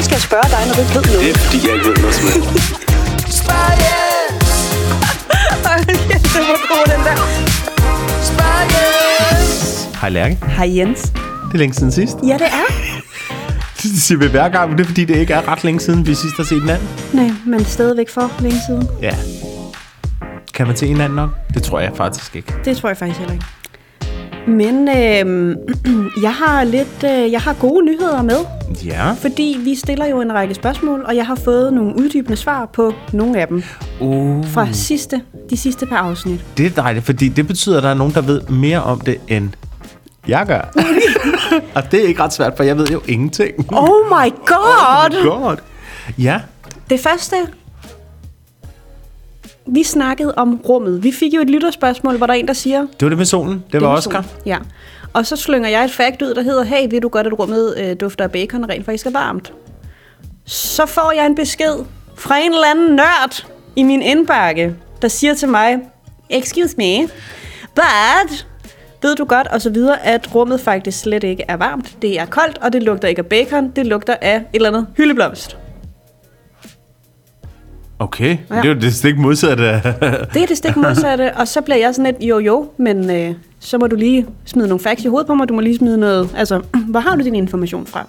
Hvorfor skal jeg spørge dig, når du ikke ved noget? Det er fordi, jeg ikke ved noget som helst. det var god, den der. Hej Lærke. Hej Jens. Det er længe siden sidst. Ja, det er. Det siger vi hver gang, men det er fordi, det ikke er ret længe siden, vi sidst har set hinanden. Nej, men stadigvæk for længe siden. Ja. Kan man se hinanden nok? Det tror jeg faktisk ikke. Det tror jeg faktisk heller ikke. Men øh, jeg har lidt, øh, jeg har gode nyheder med, Ja. fordi vi stiller jo en række spørgsmål, og jeg har fået nogle uddybende svar på nogle af dem Uh, fra sidste, de sidste par afsnit. det er dejligt, fordi det betyder, at der er nogen, der ved mere om det, end jeg gør. Og det er ikke ret svært, for jeg ved jo ingenting. Oh my god! God. Ja. Det første, vi snakkede om rummet. Vi fik jo et lytterspørgsmål, hvor der er en, der siger... Det var det med solen. Det var var Oscar. solen. Ja. Og så slynger jeg et fact ud, der hedder, hey, ved du godt, at rummet øh, dufter af bacon rent faktisk er varmt? Så får jeg en besked fra en eller anden nørd i min indbakke, der siger til mig, excuse me, but ved du godt, og så videre, at rummet faktisk slet ikke er varmt. Det er koldt, og det lugter ikke af bacon, det lugter af et eller andet hyldeblomst. Okay, Ja. det er jo det stik modsatte. Det er det stik modsatte, og så bliver jeg sådan lidt, jo jo, men øh, så må du lige smide nogle facts i hovedet på mig, du må lige smide noget, altså, hvor har du din information fra?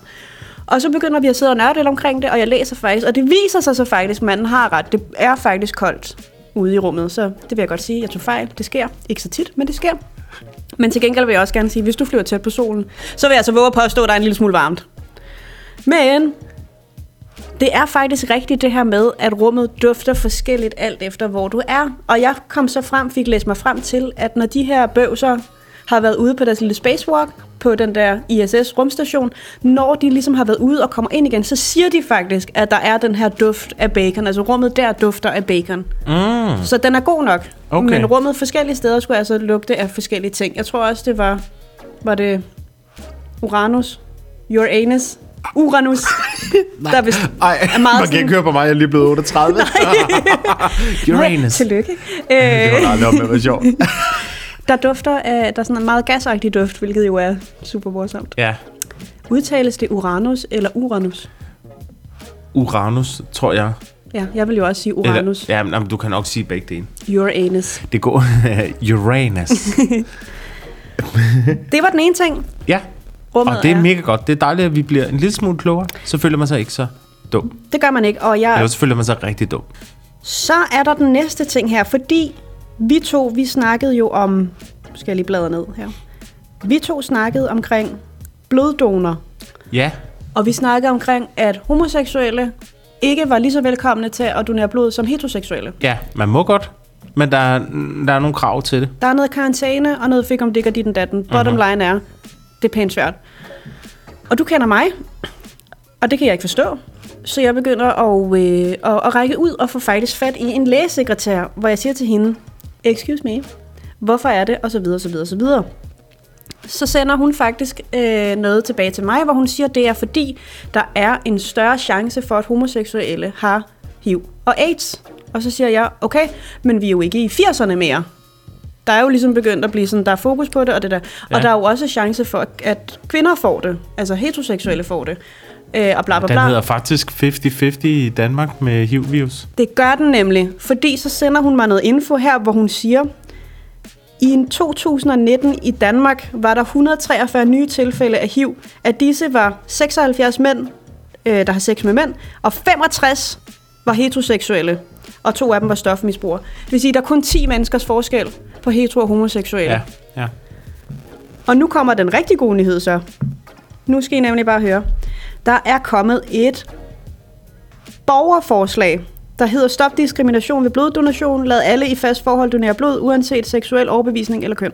Og så begynder vi at sidde og nørde lidt omkring det, og jeg læser faktisk, og det viser sig så faktisk, at manden har ret, det er faktisk koldt ude i rummet, så det vil jeg godt sige, jeg tog fejl, det sker, ikke så tit, men det sker. Men til gengæld vil jeg også gerne sige, hvis du flyver tæt på solen, så vil jeg altså våge at påstå, at der er en lille smule varmt. Men det er faktisk rigtigt det her med, at rummet dufter forskelligt alt efter, hvor du er. Og jeg kom så frem, fik læst mig frem til, at når de her bøvser har været ude på deres lille spacewalk, på den der ISS rumstation, når de ligesom har været ude og kommer ind igen, så siger de faktisk, at der er den her duft af bacon. Altså rummet der dufter af bacon. Mm. Så den er god nok. Okay. Men rummet forskellige steder skulle altså lugte af forskellige ting. Jeg tror også, det var... Var det Uranus? Uranus? Uranus? der er vist Ej, er meget man kan sådan- ikke høre på mig, jeg er lige blevet 38. Uranus. Tillykke. Det Øh, var aldrig op med sjovt. der dufter af, der er sådan en meget gasagtig duft, hvilket jo er super morsomt. Ja. Udtales det Uranus eller Uranus? Uranus, tror jeg. Ja, jeg vil jo også sige Uranus. Eller, ja, men, jamen, du kan nok sige begge dele. Uranus. Det går Uranus. Det var den ene ting. ja, Rummet og det er mega godt. Det er dejligt, at vi bliver en lille smule klogere. Så føler man sig ikke så dum. Det gør man ikke. Og jeg, Eller så føler man sig rigtig dum. Så er der den næste ting her, fordi vi to, vi snakkede jo om... Nu skal jeg lige bladre ned her. Vi to snakkede omkring bloddonor, Ja, og vi snakkede omkring, at homoseksuelle ikke var lige så velkomne til at donere blod som heteroseksuelle. ja, man må godt. Men der er, der er nogle krav til det. Der er noget karantæne og noget fik om det og dit datten. Bottom line er, det er pænt svært. Og du kender mig, og det kan jeg ikke forstå. Så jeg begynder at, øh, at, at række ud og få faktisk fat i en lægesekretær, hvor jeg siger til hende, excuse me, hvorfor er det, og så videre, så videre, så videre. Så sender hun faktisk øh, noget tilbage til mig, hvor hun siger, at det er fordi, der er en større chance for, at homoseksuelle har HIV og AIDS. Og så siger jeg, okay, men vi er jo ikke i 80'erne mere. Der er jo ligesom begyndt at blive sådan, der er fokus på det og det der. Ja. Og der er jo også chance for, at kvinder får det. Altså heteroseksuelle får det. Øh, og bla bla Den bla. hedder faktisk 50-50 i Danmark med HIV-virus. Det gør den nemlig, fordi så sender hun mig noget info her, hvor hun siger, i en 2019 i Danmark var der 143 nye tilfælde af HIV. Af disse var 76 mænd, øh, der har sex med mænd, og 65 var heteroseksuelle, og to af dem var stofmisbrugere. Det vil sige, der er kun 10 menneskers forskel på hetero og homoseksuelle. Ja, ja. Og nu kommer den rigtig gode nyhed så. Nu skal I nemlig bare høre. Der er kommet et borgerforslag, der hedder Stop diskrimination ved bloddonation. Lad alle i fast forhold donere blod, uanset seksuel overbevisning eller køn.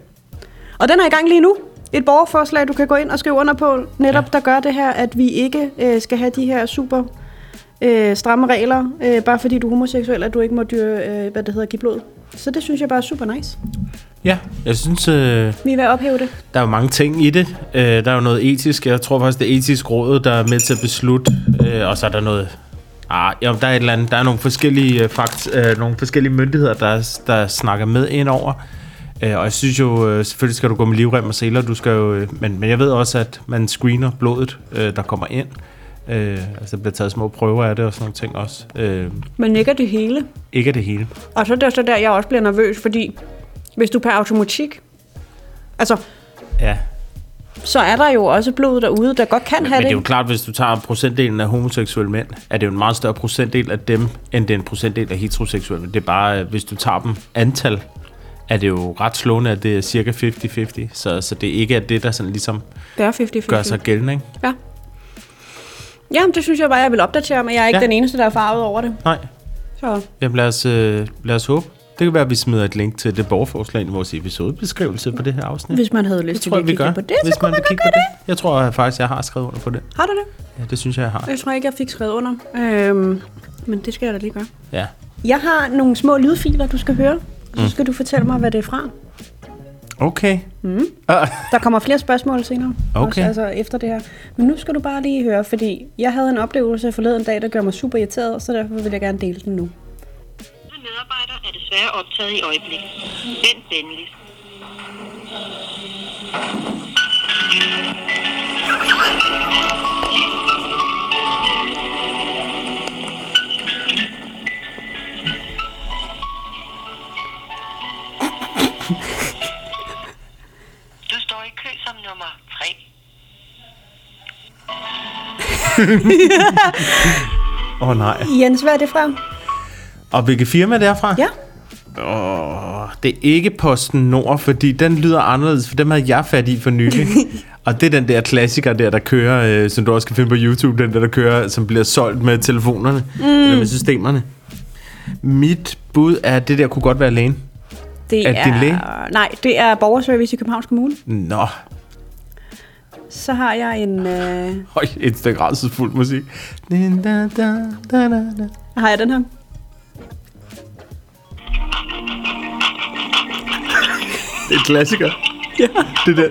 Og den er i gang lige nu. Et borgerforslag, du kan gå ind og skrive under på, netop ja. der gør det her, at vi ikke øh, skal have de her super øh, stramme regler, øh, bare fordi du er homoseksuel, at du ikke må dyre, øh, hvad det hedder, give blod. Så det synes jeg bare er super nice. Ja, jeg synes, øh, Vi ved at ophæve det. der er jo mange ting i det. Øh, der er jo noget etisk. Jeg tror faktisk, det er etisk råd, der er med til at beslutte. Øh, og så er der noget... Ah, jo, der er et eller andet. Der er nogle forskellige, øh, fakt, øh, nogle forskellige myndigheder, der, der snakker med ind over. Øh, og jeg synes jo, øh, selvfølgelig skal du gå med livrem og seler. Du skal jo, øh, men, men jeg ved også, at man screener blodet, øh, der kommer ind. Øh, altså, der bliver taget små prøver af det og sådan nogle ting også. Øh, Men ikke det hele. ikke af det hele. Og så er det så der, jeg også bliver nervøs, fordi hvis du per automatik, altså, Ja, så er der jo også blod derude, der godt kan men, have men det er jo klart, hvis du tager procentdelen af homoseksuelle mænd, er det jo en meget større procentdel af dem, end det er en procentdel af heteroseksuelle. Det er bare, øh, hvis du tager dem antal, er det jo ret slående, at det er cirka 50-50. Så, så det ikke er det, der sådan ligesom Det er 50-50. gør sig gældende, ikke? Ja. Jamen, det synes jeg bare, jeg vil opdatere, men jeg er ikke Ja. ja. den eneste, der er farvet over det. Nej, Så Jamen lad os, øh, lad os håbe. Det kan være, at vi smider et link til det borgerforslag i vores episodebeskrivelse på det her afsnit. hvis man havde lyst til at kigge gør. på det, hvis så kunne man man kigge på det. det. Jeg tror jeg faktisk, jeg har skrevet under på det. Har du det? Ja, det synes jeg, jeg har. Jeg tror ikke, jeg fik skrevet under. Øhm, men det skal jeg da lige gøre. Ja. Jeg har nogle små lydfiler, du skal høre. Og så Mm. skal du fortælle mig, hvad det er fra. Okay. Mm. Ah, Der kommer flere spørgsmål senere. Okay. Også, altså efter det her. Men nu skal du bare lige høre, fordi jeg havde en oplevelse forleden dag, der gør mig super irriteret, så derfor vil jeg gerne dele den nu. medarbejder er desværre optaget i øjeblikket. Vent venligst. nummer 3. Åh oh, nej. Jens, hvad er det fra? Og hvilket firma det er fra? Ja. Åh, det er ikke Posten Nord, fordi den lyder anderledes, for dem havde jeg fat i for nylig. og det er den der klassiker der, der kører, øh, som du også kan finde på YouTube, den der, der kører, som bliver solgt med telefonerne, mm. eller med systemerne. Mit bud er, at det der kunne godt være alene. Det Er det din læge? Nej, det er borgerservice i Københavns Kommune. Nå, Så har jeg en... Øh, høj, rædselsfuld musik. Da, da, da, da. har jeg den her? Det er en klassiker. Ja. Det der.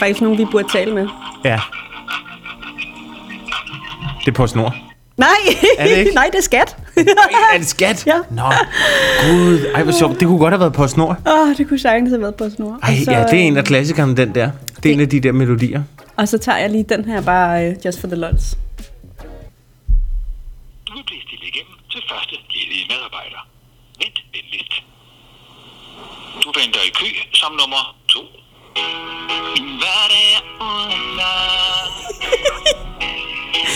Faktisk nogen, vi burde tale med. Ja. Det er PostNord. Nej, Er det ikke? nej, det er skat. Ej, er det skat? Ja. Nå, gud. Ej, hvor sjovt. Det kunne godt have været PostNord. Åh, oh, det kunne sagtens have været på snor. Ej, så, ja, det er en af klassikerne, den der. Det er en af de der melodier. Og så tager jeg lige den her bare uh, just for the lols. Du vil blive stillet igennem til første ledige medarbejder. Vent venligst. Du venter i kø som nummer. Min hverdag er uden dig.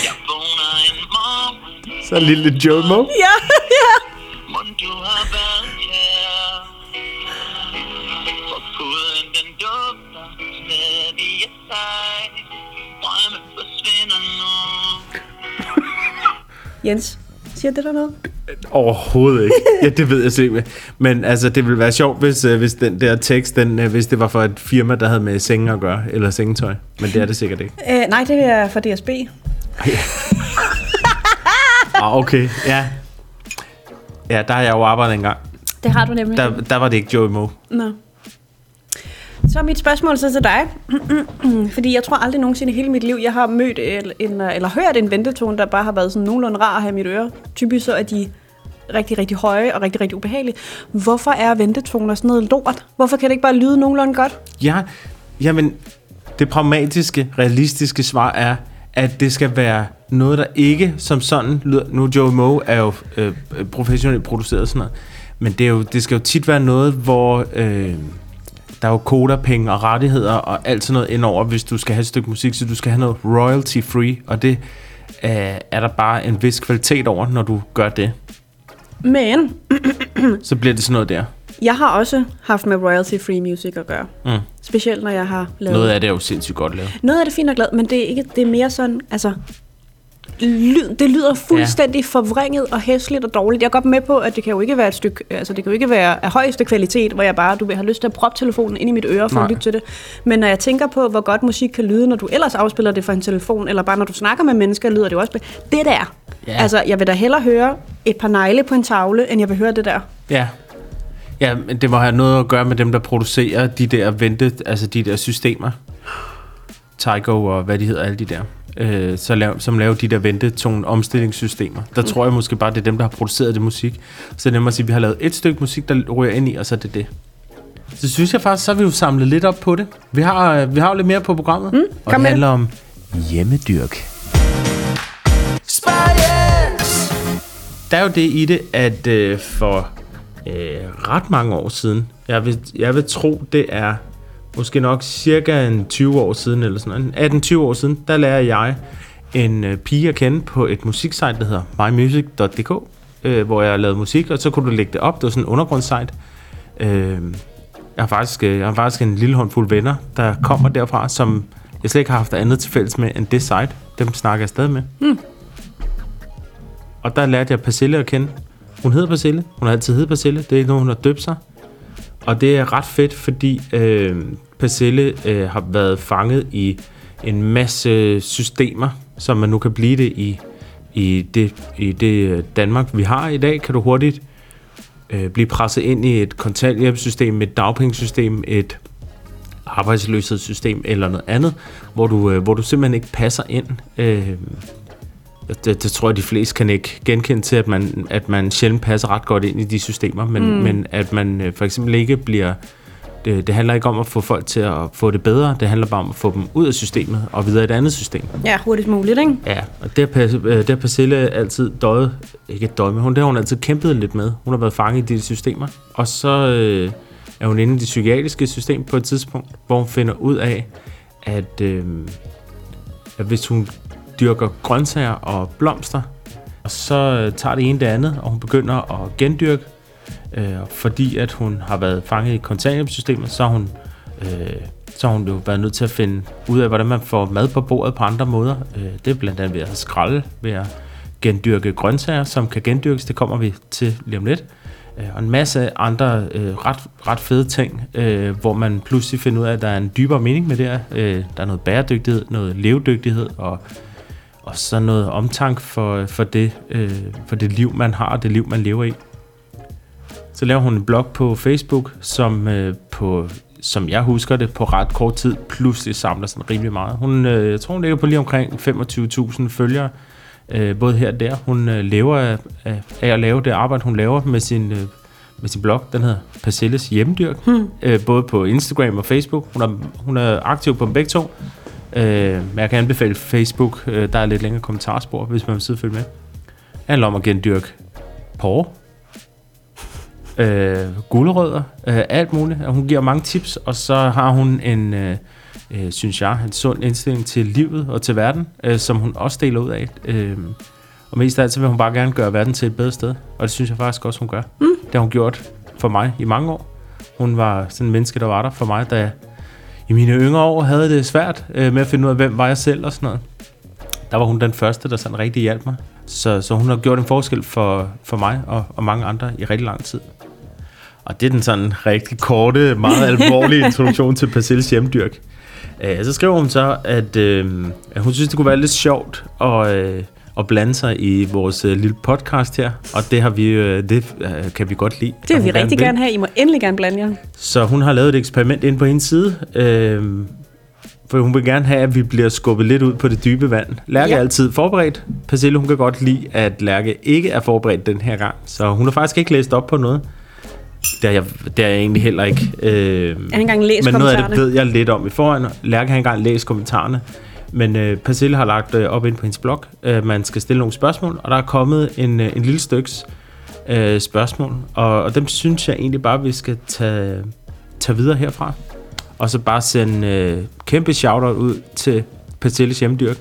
Jeg vågner en morgen, Så lille Jomo. Ja, ja. må du har været her. For puden den dufter stadig af dig. Drømmen forsvinder nu. Jens, siger det der noget? Overhovedet ikke. Ja, det ved jeg ikke. Men altså, det ville være sjovt, hvis, øh, hvis den der tekst, den, øh, hvis det var for et firma, der havde med senge at gøre, eller sengetøj. Men det er det sikkert ikke. Uh, nej, det er fra DSB. Ah, okay. Ja. Ja, der har jeg jo arbejdet engang. Det har du nemlig. Der, der var det ikke Joey Moe. Nå. Så er mit spørgsmål så til dig. Fordi jeg tror aldrig nogensinde i hele mit liv, jeg har mødt en, eller hørt en ventetone, der bare har været sådan nogenlunde rar at have i mit øre. Typisk så er de rigtig, rigtig høje og rigtig, rigtig ubehagelige. Hvorfor er ventetoner sådan noget lort? Hvorfor kan det ikke bare lyde nogenlunde godt? Ja, jamen, det pragmatiske, realistiske svar er, at det skal være noget, der ikke som sådan lyder... Nu, Joe Moe er jo øh, øh professionelt produceret sådan noget, men det, er jo, det skal jo tit være noget, hvor øh, der er jo kodapenge og rettigheder og alt sådan noget indover, hvis du skal have et stykke musik, så du skal have noget royalty-free, og det øh, er der bare en vis kvalitet over, når du gør det. Men Så bliver det sådan noget der. jeg har også haft med royalty-free music at gøre. Mm. Specielt når jeg har lavet... Noget af det er jo sindssygt godt lavet. Noget af det er fint og glad, men det er, ikke, det er mere sådan, altså... Lyd, det lyder fuldstændig ja. forvrænget og hæsligt og dårligt. Jeg er godt med på, at det kan jo ikke være et stykke, altså det kan jo ikke være af højeste kvalitet, hvor jeg bare, du vil have lyst til at proppe telefonen ind i mit øre for Nej. at lytte til det. Men når jeg tænker på, hvor godt musik kan lyde, når du ellers afspiller det fra en telefon, eller bare når du snakker med mennesker, lyder det jo også Det der. Ja. Altså, jeg vil da hellere høre et par negle på en tavle, end jeg vil høre det der. Ja. Ja, men det må have noget at gøre med dem, der producerer de der vente, altså de der systemer. Tygo og hvad de hedder, alle de der, øh, så lav, som laver de der ventetone omstillingssystemer. Der mm. tror jeg måske bare, det er dem, der har produceret det musik. Så det er at sige, at vi har lavet et stykke musik, der ryger ind i, og så er det det. Så synes jeg faktisk, så har vi jo samlet lidt op på det. Vi har, vi har jo lidt mere på programmet, mm, og det handler om hjemmedyrk. Der er jo det i det, at øh, for øh, ret mange år siden, jeg vil, jeg vil tro, det er måske nok cirka en 20 år siden, eller sådan noget, 18-20 år siden, der lærer jeg en øh, pige at kende på et musiksite, der hedder mymusic.dk, øh, hvor jeg lavede musik, og så kunne du lægge det op. Det var sådan en undergrundssite. Øh, jeg, har faktisk, øh, jeg har faktisk en lille håndfuld venner, der kommer derfra, som jeg slet ikke har haft andet til fælles med end det site. Dem snakker jeg stadig med. Mm. Og der lærte jeg Persille at kende. Hun hedder Persille. Hun har altid heddet Persille. Det er ikke noget, hun har døbt sig. Og det er ret fedt, fordi øh, Persille øh, har været fanget i en masse systemer, som man nu kan blive det i, i, det, i det øh, Danmark, vi har i dag. Kan du hurtigt øh, blive presset ind i et kontanthjælpssystem, et dagpengesystem, et arbejdsløshedssystem eller noget andet, hvor du, øh, hvor du simpelthen ikke passer ind. Øh, det, det tror jeg, de fleste kan ikke genkende til, at man, at man sjældent passer ret godt ind i de systemer, men, mm. men at man øh, for eksempel ikke bliver... Det, det handler ikke om at få folk til at få det bedre, det handler bare om at få dem ud af systemet og videre i et andet system. Ja, hurtigst muligt, ikke? Ja, og det har, øh, Persille altid døjet, ikke døjet med, hun, det har hun altid kæmpet lidt med. Hun har været fanget i de systemer, og så øh, er hun inde i det psykiatriske system på et tidspunkt, hvor hun finder ud af, at, øh, at hvis hun dyrker grøntsager og blomster, og så øh, tager det ene det andet, og hun begynder at gendyrke, øh, fordi at hun har været fanget i kontanthjælpssystemet, så har hun, øh, så har hun jo været nødt til at finde ud af, hvordan man får mad på bordet på andre måder. Øh, det er blandt andet ved at skralde, ved at gendyrke grøntsager, som kan gendyrkes, det kommer vi til lige om lidt. Øh, og en masse andre øh, ret, ret fede ting, øh, hvor man pludselig finder ud af, at der er en dybere mening med det her. Øh, der er noget bæredygtighed, noget levedygtighed og og så noget omtank for, for, det, øh, for det liv, man har, og det liv, man lever i. Så laver hun en blog på Facebook, som, øh, på, som jeg husker det, på ret kort tid pludselig samler sådan rimelig meget. Hun, øh, jeg tror, hun ligger på lige omkring 25.000 følgere, øh, både her og der. Hun øh, lever af, af, af at lave det arbejde, hun laver med sin, øh, med sin blog. Den hedder Persilles Hjemmedyrk, hmm. øh, både på Instagram og Facebook. Hun er, hun er aktiv på dem begge to. Øh, men jeg kan anbefale Facebook. Øh, der er lidt længere kommentarspor, hvis man vil sidde og følge med. Det handler om at gendyrke porre. Øh, gulerødder. Øh, alt muligt. Og hun giver mange tips, og så har hun en, øh, øh, synes jeg, en sund indstilling til livet og til verden, øh, som hun også deler ud af. Øh, og mest af alt, så vil hun bare gerne gøre verden til et bedre sted. Og det synes jeg faktisk også, hun gør. Mm. Det har hun gjort for mig i mange år. Hun var sådan en menneske, der var der for mig, da i mine yngre år havde det svært øh, med at finde ud af, hvem var jeg selv og sådan noget. Der var hun den første, der sådan rigtig hjalp mig. Så, så hun har gjort en forskel for, for mig og, og mange andre i rigtig lang tid. Og det er den sådan rigtig korte, meget alvorlige introduktion til Persilles hjemdyrk. Øh, så skriver hun så, at, øh, at hun synes, det kunne være lidt sjovt at, øh, at blande sig i vores øh, lille podcast her, og det har vi øh, det øh, kan vi godt lide. Det vil vi rigtig gerne, gerne have. I må endelig gerne blande jer. Så hun har lavet et eksperiment ind på hendes side, øh, for hun vil gerne have, at vi bliver skubbet lidt ud på det dybe vand. Lærke ja. er altid forberedt. Persille, hun kan godt lide, at Lærke ikke er forberedt den her gang, så hun har faktisk ikke læst op på noget. Det er jeg, det er jeg egentlig heller ikke. Øh, jeg har engang læst Men noget af det ved jeg lidt om i forhånd. Lærke har engang læst kommentarerne. Men øh, Persille har lagt øh, op ind på hendes blog. Øh, man skal stille nogle spørgsmål, og der er kommet en, øh, en lille styks øh, spørgsmål. Og, og dem synes jeg egentlig bare, vi skal tage, tage videre herfra. Og så bare sende øh, kæmpe shoutout ud til Persilles hjemdyrk.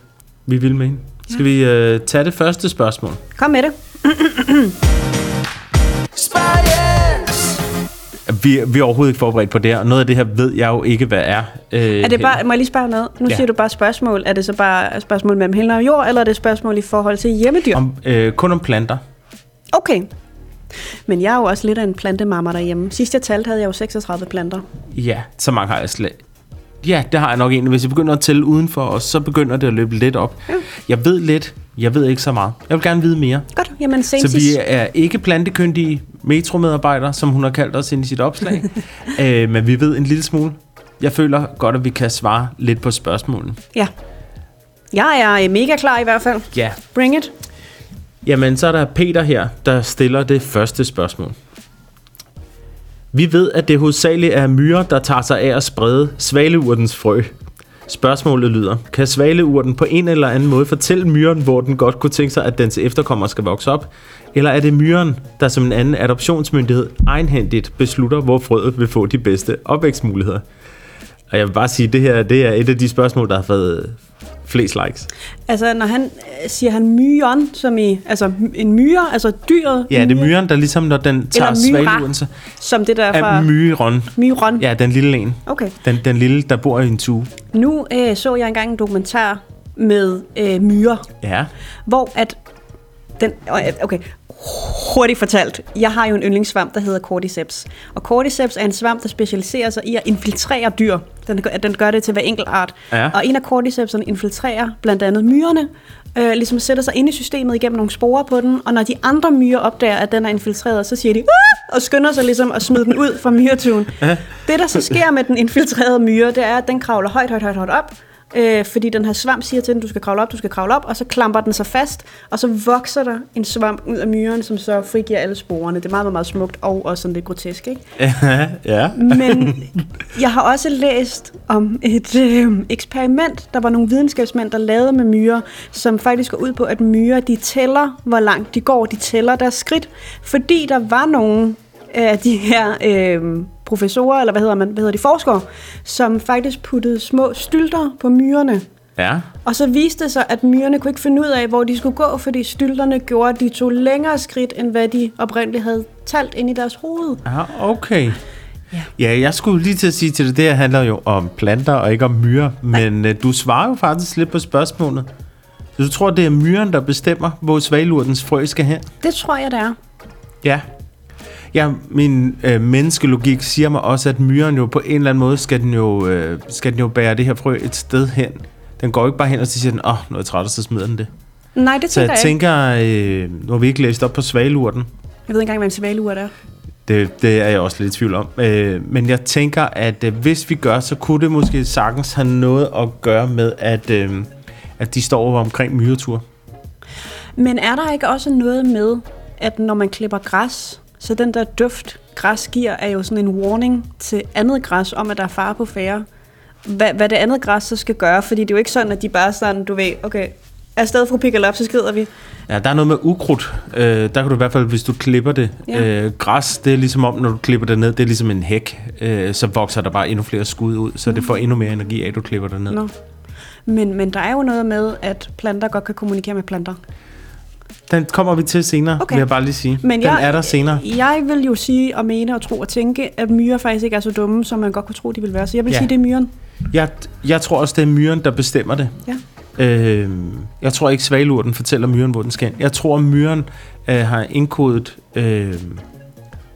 Vi vil med hende. Skal vi øh, tage det første spørgsmål? Kom med det. Vi, vi er overhovedet ikke forberedt på det her, og noget af det her ved jeg jo ikke, hvad er. Øh, er det bare, må jeg lige spørge noget? Nu ja. siger du bare spørgsmål. Er det så bare spørgsmål mellem himmel og jord, eller er det spørgsmål i forhold til hjemmedyr? Om, øh, kun om planter. Okay. Men jeg er jo også lidt af en plantemammer derhjemme. Sidst jeg talte, havde jeg jo 36 planter. Ja, så mange har jeg slet Ja, det har jeg nok egentlig. Hvis jeg begynder at tælle udenfor os, så begynder det at løbe lidt op. Ja. Jeg ved lidt, jeg ved ikke så meget. Jeg vil gerne vide mere. Godt, jamen Så vi er ikke plantekyndige metromedarbejdere, som hun har kaldt os ind i sit opslag. øh, men vi ved en lille smule. jeg føler godt, at vi kan svare lidt på spørgsmålene. Ja. Jeg er øh, mega klar i hvert fald. Ja. Bring it. Jamen, så er der Peter her, der stiller det første spørgsmål. Vi ved, at det hovedsageligt er myrer, der tager sig af at sprede svaleurtens frø. Spørgsmålet lyder, kan svaleurten på en eller anden måde fortælle myren, hvor den godt kunne tænke sig, at dens efterkommer skal vokse op? Eller er det myren, der som en anden adoptionsmyndighed egenhændigt beslutter, hvor frøet vil få de bedste opvækstmuligheder? Og jeg vil bare sige, at det her det er et af de spørgsmål, der har fået flest likes. Altså, når han øh, siger han myren, som i, altså en myre, altså dyret. Ja, det er myren, der ligesom, når den tager svaleurten, så Som det der er fra myron. myron. Ja, den lille en. Okay. Den, den lille, der bor i en tue. Nu øh, så jeg engang en dokumentar med øh, myrer, Ja. hvor at den, okay, hurtigt fortalt. Jeg har jo en yndlingssvamp, der hedder Cordyceps. Og Cordyceps er en svamp, der specialiserer sig i at infiltrere dyr. Den, gør- den gør det til hver enkelt art. Ja. Og en af Cordycepserne infiltrerer blandt andet myrerne, øh, ligesom sætter sig ind i systemet igennem nogle sporer på den, og når de andre myrer opdager, at den er infiltreret, så siger de, "Ah!" og skynder sig ligesom at smide den ud fra myretuen. Det, der så sker med den infiltrerede myre, det er, at den kravler højt, højt, højt, højt op, øh, fordi den her svamp siger til den, du skal kravle op, du skal kravle op, og så klamper den sig fast, og så vokser der en svamp ud af myren, som så frigiver alle sporene. Det er meget, meget, meget smukt, og også sådan lidt grotesk, ikke? ja. Men jeg har også læst om et øh, eksperiment, der var nogle videnskabsmænd, der lavede med myrer, som faktisk går ud på, at myrer, de tæller, hvor langt de går, de tæller deres skridt, fordi der var nogle af de her øh, professorer, eller hvad hedder man, hvad hedder de, forskere, som faktisk puttede små stylter på myrerne. Ja. Og så viste det sig, at myrerne kunne ikke finde ud af, hvor de skulle gå, fordi stylterne gjorde, at de tog længere skridt, end hvad de oprindeligt havde talt ind i deres hoved. Ja, okay. Ja. Ja, jeg skulle lige til at sige til det, det her handler jo om planter og ikke om myrer, men øh, du svarer jo faktisk lidt på spørgsmålet. Så du tror, det er myren, der bestemmer, hvor svalurtens frø skal hen? Det tror jeg, det er. Ja. Ja, min øh, menneskelogik siger mig også, at myren jo på en eller anden måde skal den jo, øh, skal den jo bære det her frø et sted hen. Den går ikke bare hen og så siger den, åh, oh, nu er jeg træt, og så smider den det. Nej, det Så tænker jeg jeg, ikke. tænker, øh, nu har vi ikke læst op på svalurten. Jeg ved ikke engang, hvad en svaleur er. Det, det er jeg også lidt i tvivl om. Øh, men jeg tænker, at øh, hvis vi gør, så kunne det måske sagtens have noget at gøre med, at, øh, at de står omkring myretur. Men er der ikke også noget med, at når man klipper græs, så den der duft, græs giver, er jo sådan en warning til andet græs om, at der er fare på færre. Hvad, hvad det andet græs så skal gøre, fordi det er jo ikke sådan, at de bare sådan, du ved, okay, afsted fru Pikkelop, så skrider vi. Ja, der er noget med ukrudt. Øh, der kan du i hvert fald, hvis du klipper det. Ja. Øh, græs, det er ligesom om, når du klipper det ned, det er ligesom en hæk. Øh, så vokser der bare endnu flere skud ud, så det får endnu mere energi af, at du klipper det ned. Nå. Men, men der er jo noget med, at planter godt kan kommunikere med planter. Den kommer vi til senere, Okay. vil jeg bare lige sige. Men Den jeg, er der senere. Jeg vil jo sige og mene og tro og tænke, at myrer faktisk ikke er så dumme, som man godt kunne tro, de ville være. Så jeg vil Ja. sige, det er myren. Jeg, jeg tror også, det er myren, der bestemmer det. Ja. Øh, jeg tror ikke, svalurten fortæller myren, hvor den skal hen. Jeg tror, myren øh, har indkodet, øh,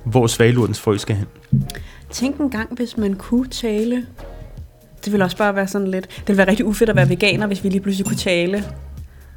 hvor svalurtens frø skal hen. Tænk en gang, hvis man kunne tale. Det ville også bare være sådan lidt... Det ville være rigtig ufedt at være veganer, hvis vi lige pludselig kunne tale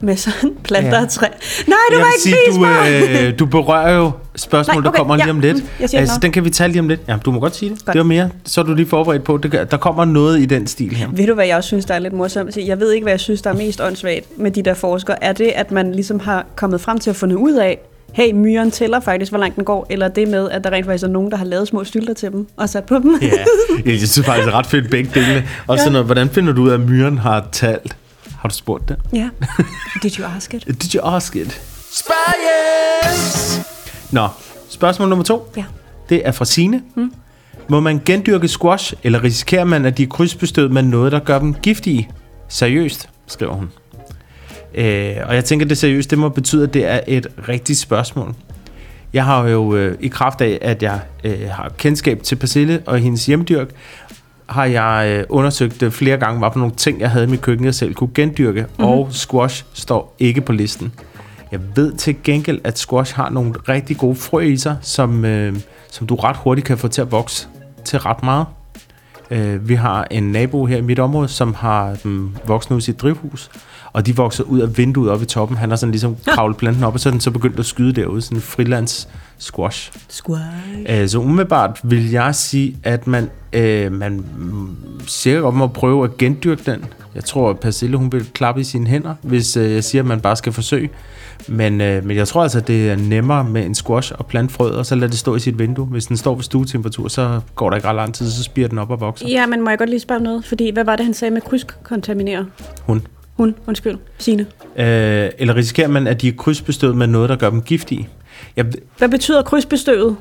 med sådan planter Ja. og træ. Nej, du jeg vil ikke sige, du, øh, du berører jo spørgsmål, Nej, der okay, kommer lige ja, om lidt. mm, jeg altså, noget. den kan vi tage lige om lidt. Ja, du må godt sige det. Godt. Det var mere. Så er du lige forberedt på. Det, der kommer noget i den stil her. Ved du, hvad jeg også synes, der er lidt morsomt? Jeg ved ikke, hvad jeg synes, der er mest åndssvagt med de der forskere. Er det, at man ligesom har kommet frem til at finde ud af, hey, myren tæller faktisk, hvor langt den går, eller det med, at der rent faktisk er nogen, der har lavet små stylter til dem og sat på dem? Ja, jeg synes faktisk, det er ret fedt begge dele. Og Ja. sådan noget, hvordan finder du ud af, at myren har talt? Har du spurgt det? ja. Did you ask it? Did you ask it? Nå, spørgsmål nummer to. Ja. Det er fra Sine. Hmm. Må man gendyrke squash, eller risikerer man, at de er krydsbestød med noget, der gør dem giftige? Seriøst, skriver hun. Øh, og jeg tænker, det seriøst, det må betyde, at det er et rigtigt spørgsmål. Jeg har jo øh, i kraft af, at jeg øh, har kendskab til Persille og hendes hjemdyrk, har jeg øh, undersøgt øh, flere gange, hvad for nogle ting, jeg havde i mit køkken, jeg selv kunne gendyrke, mm-hmm. og squash står ikke på listen. Jeg ved til gengæld, at squash har nogle rigtig gode frø i sig, som, øh, som du ret hurtigt kan få til at vokse til ret meget. Øh, vi har en nabo her i mit område, som har dem voksne ud i sit drivhus, og de vokser ud af vinduet oppe i toppen. Han har sådan ligesom kravlet planten op, og så er den så begyndt at skyde derude, sådan en frilands squash. Squash. Øh, så umiddelbart vil jeg sige, at man, øh, man mm, sikkert godt må prøve at gendyrke den. Jeg tror, at Persille hun vil klappe i sine hænder, hvis øh, jeg siger, at man bare skal forsøge. Men, øh, men jeg tror altså, det er nemmere med en squash og plante frøet, og så lade det stå i sit vindue. Hvis den står ved stuetemperatur, så går der ikke ret lang tid, så spiger den op og vokser. Ja, men må jeg godt lige spørge noget? Fordi hvad var det, han sagde med krydskontaminere? Hun. Hun, undskyld, Signe. Øh, eller risikerer man, at de er krydsbestøvet med noget, der gør dem giftige? Jeg, Hvad betyder krydsbestøvet?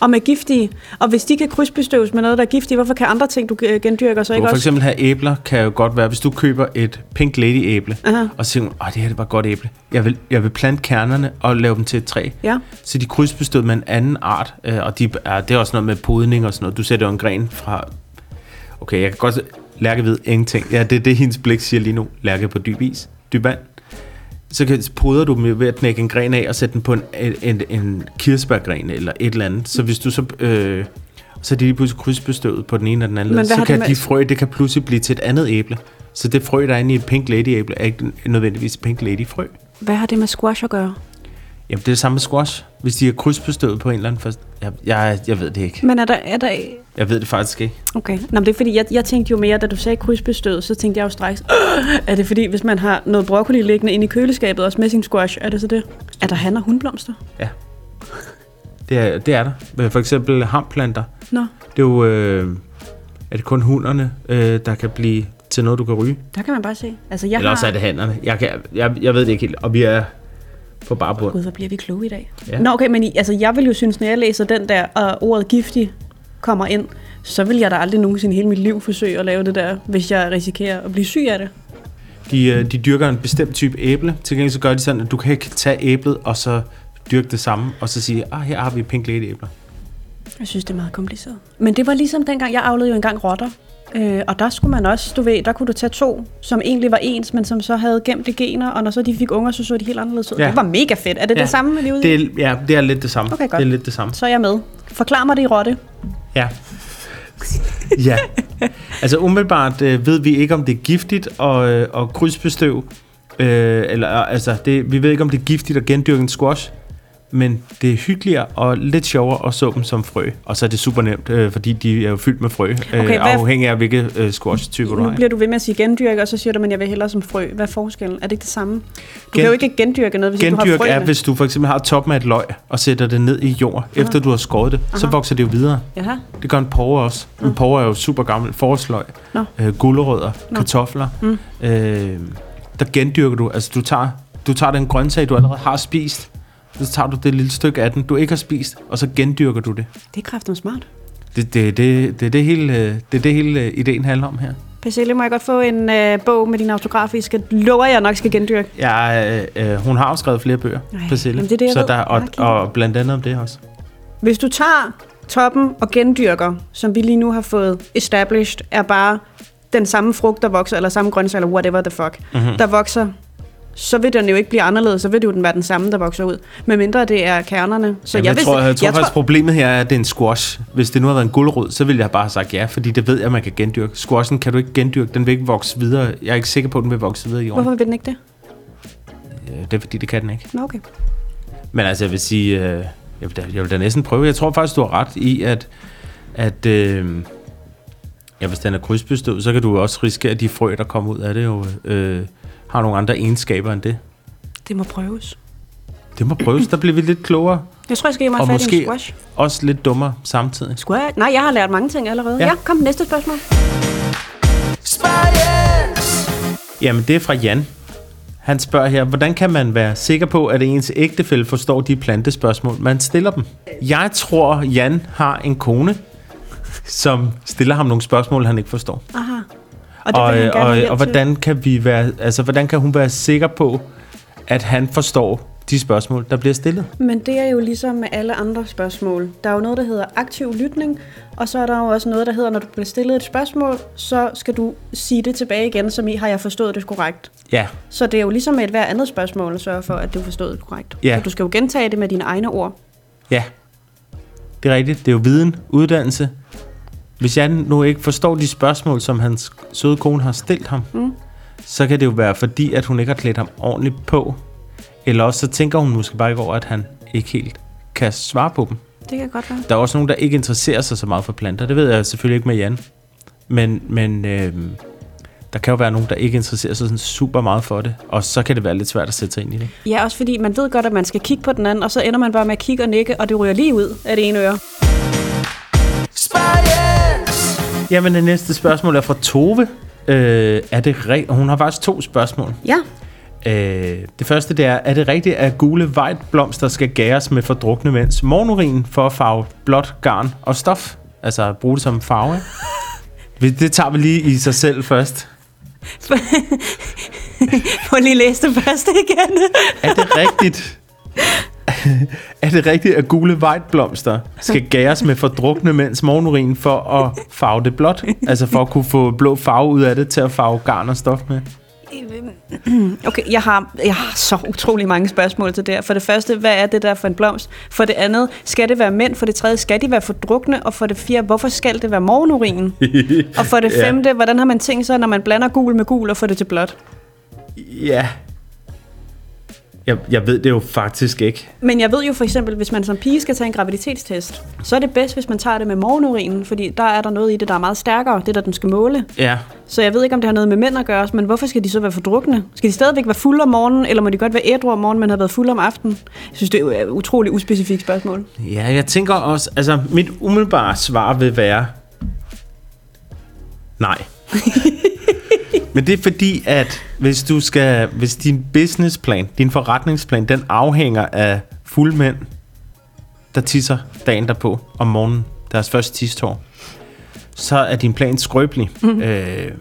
Og med giftige? Og hvis de kan krydsbestøves med noget, der er giftige, hvorfor kan andre ting, du øh, gendyrker, så ikke for også? eksempel have æbler, kan jo godt være, hvis du køber et Pink Lady æble, Aha. og så siger, åh, det her det var et godt æble. Jeg vil, jeg vil plante kernerne og lave dem til et træ. Ja. Så de er krydsbestøvet med en anden art, øh, og de er, det er også noget med podning og sådan noget. Du sætter jo en gren fra... Okay, jeg kan godt... Lærke ved ingenting. Ja, det er det, hendes blik siger lige nu. Lærke på dyb is. Dyb vand. Så kan, poder du dem ved at knække en gren af og sætte den på en, en, en, en kirsebærgren eller et eller andet. Så hvis du så... Øh, så er de lige pludselig krydsbestøvet på den ene og den anden. Så kan de frø, det kan pludselig blive til et andet æble. Så det frø, der er inde i et Pink Lady æble, er ikke nødvendigvis et Pink Lady frø. Hvad har det med squash at gøre? Jamen, det er det samme med squash. Hvis de er krydsbestøvet på en eller anden først. Jeg, jeg, jeg ved det ikke. Men er der... Er der Jeg ved det faktisk ikke. okay. Nå, men det er fordi, jeg, jeg tænkte jo mere, da du sagde krydsbestøvet, så tænkte jeg jo straks, "Åh, er det fordi, hvis man har noget broccoli liggende inde i køleskabet, også med sin squash, er det så det? Er der han og hundblomster? Det er, det er der. For eksempel hamplanter. Nå, Det er jo... Øh, er det kun hunderne, øh, der kan blive til noget, du kan ryge? der kan man bare se. Altså, jeg Eller har... også er det hænderne. Jeg, kan, jeg, jeg ved det ikke helt. Og vi er på bare bund. Gud, hvor bliver vi kloge i dag. Ja. Ja. Nå, okay, men I- altså, jeg vil jo synes, når jeg læser den der, og ordet giftig kommer ind, så vil jeg da aldrig nogensinde i hele mit liv forsøge at lave det der, hvis jeg risikerer at blive syg af det. De, øh, de dyrker en bestemt type æble. Til gengæld så gør de sådan, at du kan ikke tage æblet og så dyrke det samme, og så sige, ah, her har vi pink lady æbler. Jeg synes, det er meget kompliceret. Men det var ligesom dengang, jeg avlede jo engang rotter. Øh, og der skulle man også, du ved, der kunne du tage to, som egentlig var ens, men som så havde gemt de gener, og når så de fik unger, så så de helt anderledes ud. Ja. Det var mega fedt. Er det Ja. det samme, er ude Det i? er, ja, det er lidt det samme. Okay, godt. Det er lidt det samme. Så er jeg med. Forklar mig det i rotte. Ja. ja. Altså umiddelbart øh, ved vi ikke, om det er giftigt at, øh, at krydsbestøv. Øh, eller altså, det, vi ved ikke, om det er giftigt at gendyrke en squash. Men det er hyggeligere og lidt sjovere at så dem som frø. Og så er det super nemt, øh, fordi de er jo fyldt med frø. Øh, hvad- afhængig af, hvilke øh, squash-typer du Nu har. bliver du ved med at sige gendyrke, og så siger du, at jeg vil hellere som frø. Hvad er forskellen? Er det ikke det samme? Du Gen- kan jo ikke gendyrke noget, hvis ikke du har Gendyrk frøene. er, hvis du for eksempel har toppen af et løg og sætter det ned i jord, efter du har skåret det, så vokser det jo videre. Jaha. Det gør en porre også. En porre er jo super gammel. Forårsløg, øh, gulerødder, kartofler. Mm. Øh, der gendyrker du. Altså du tager, du tager den grøntsag, du allerede har spist. Så tager du det lille stykke af den, du ikke har spist, og så gendyrker du det. Det er kraften smart. Det, det, det, det, er det hele, øh, det er det hele øh, ideen handler om her. Persille, må jeg godt få en øh, bog med din autograf i? Skal lover jeg nok skal gendyrke. Jeg, øh, øh, hun har jo skrevet flere bøger, Ej, jamen det er det, så der, og, og blandt andet om det også. Hvis du tager toppen og gendyrker, som vi lige nu har fået established, er bare den samme frugt, der vokser, eller samme grøntsag, eller whatever the fuck, Mhm. mm-hmm. der vokser, så vil den jo ikke blive anderledes, så vil det jo den være den samme, der vokser ud. Medmindre det er kernerne. Så Jamen, jeg, vidste- tror, jeg tror jeg faktisk, problemet her er, at det er en squash. Hvis det nu havde været en guldrod, så ville jeg bare have sagt ja, fordi det ved jeg, at man kan gendyrke. Squashen kan du ikke gendyrke, den vil ikke vokse videre. Jeg er ikke sikker på, at den vil vokse videre i jorden. Hvorfor vil den ikke det? Øh, Det er fordi, det kan den ikke. Nå, okay. Men altså, jeg vil sige, øh, jeg, vil da, jeg vil da næsten prøve. Jeg tror faktisk, du har ret i, at, at øh, ja, hvis den er krydsbestøvet, så kan du også risikere, at de frø, der kommer ud af det, jo, øh, har nogle andre egenskaber end det. Det må prøves. Det må prøves, der bliver vi lidt klogere. Jeg tror, jeg skal give mig Og fat i en måske squash. også lidt dummere samtidig. Squash? Nej, jeg har lært mange ting allerede. Ja. Ja, kom, næste spørgsmål. Jamen, det er fra Jan. Han spørger her, hvordan kan man være sikker på, at ens ægtefælle forstår de plantespørgsmål, man stiller dem? Jeg tror, Jan har en kone, som stiller ham nogle spørgsmål, han ikke forstår. Aha. Og, Og det og, vil og, hvordan kan vi være, altså, hvordan kan hun være sikker på, at han forstår de spørgsmål, der bliver stillet? Men det er jo ligesom med alle andre spørgsmål. Der er jo noget, der hedder aktiv lytning, og så er der jo også noget, der hedder, når du bliver stillet et spørgsmål, så skal du sige det tilbage igen, som i, har jeg forstået det korrekt? Ja, Så det er jo ligesom med et hver andet spørgsmål at sørge for, at du forstået det korrekt. Ja. Så du skal jo gentage det med dine egne ord. ja. Det er rigtigt. Det er jo viden, uddannelse, Hvis Jan nu ikke forstår de spørgsmål, som hans søde kone har stillet ham, mm. så kan det jo være fordi, at hun ikke har klædt ham ordentligt på. Eller også så tænker hun måske bare ikke over, at han ikke helt kan svare på dem. Det kan godt være. Der er også nogen, der ikke interesserer sig så meget for planter. Det ved jeg selvfølgelig ikke med Jan. Men, men øh, der kan jo være nogen, der ikke interesserer sig sådan super meget for det. Og så kan det være lidt svært at sætte sig ind i det. Ja, også fordi man ved godt, at man skal kigge på den anden, og så ender man bare med at kigge og nikke, og det ryger lige ud af det ene øre. Jamen, det næste spørgsmål er fra Tove. Øh, er det rigtigt? Hun har faktisk to spørgsmål. Ja, Øh, det første det er, er det rigtigt, at gule blomster skal gæres med fordrukne mænds morgenurin for at farve blåt garn og stof? Altså bruge det som farve, Det tager vi lige i sig selv først. få lige læse det første igen. Er det rigtigt? er det rigtigt, at gule blomster skal gæres med fordrukne mænds morgenurin for at farve det blåt? Altså for at kunne få blå farve ud af det til at farve garn og stof med? Okay, jeg har, jeg har så utrolig mange spørgsmål til det her. For det første, hvad er det der for en blomst? For det andet, skal det være mænd? For det tredje, skal de være fordrukne? Og for det fjerde, hvorfor skal det være morgenurin? og for det Ja. femte, hvordan har man tænkt sig, når man blander gul med gul og får det til blåt? Ja. Jeg, jeg ved det jo faktisk ikke. Men jeg ved jo for eksempel, hvis man som pige skal tage en graviditetstest, så er det bedst, hvis man tager det med morgenurinen, fordi der er der noget i det, der er meget stærkere, det der den skal måle. Ja, Så jeg ved ikke, om det har noget med mænd at gøre, men hvorfor skal de så være fordrukne? Skal de stadigvæk være fulde om morgenen, eller må de godt være ædru om morgenen, men have været fulde om aftenen? Jeg synes, det er et utroligt uspecifikt spørgsmål. Ja, jeg tænker også, altså mit umiddelbare svar vil være nej. Men det er fordi, at hvis du skal, hvis din businessplan, din forretningsplan, den afhænger af fuldmænd, der tisser dagen derpå om morgenen, deres første tistår, så er din plan skrøbelig. Mm. Øh,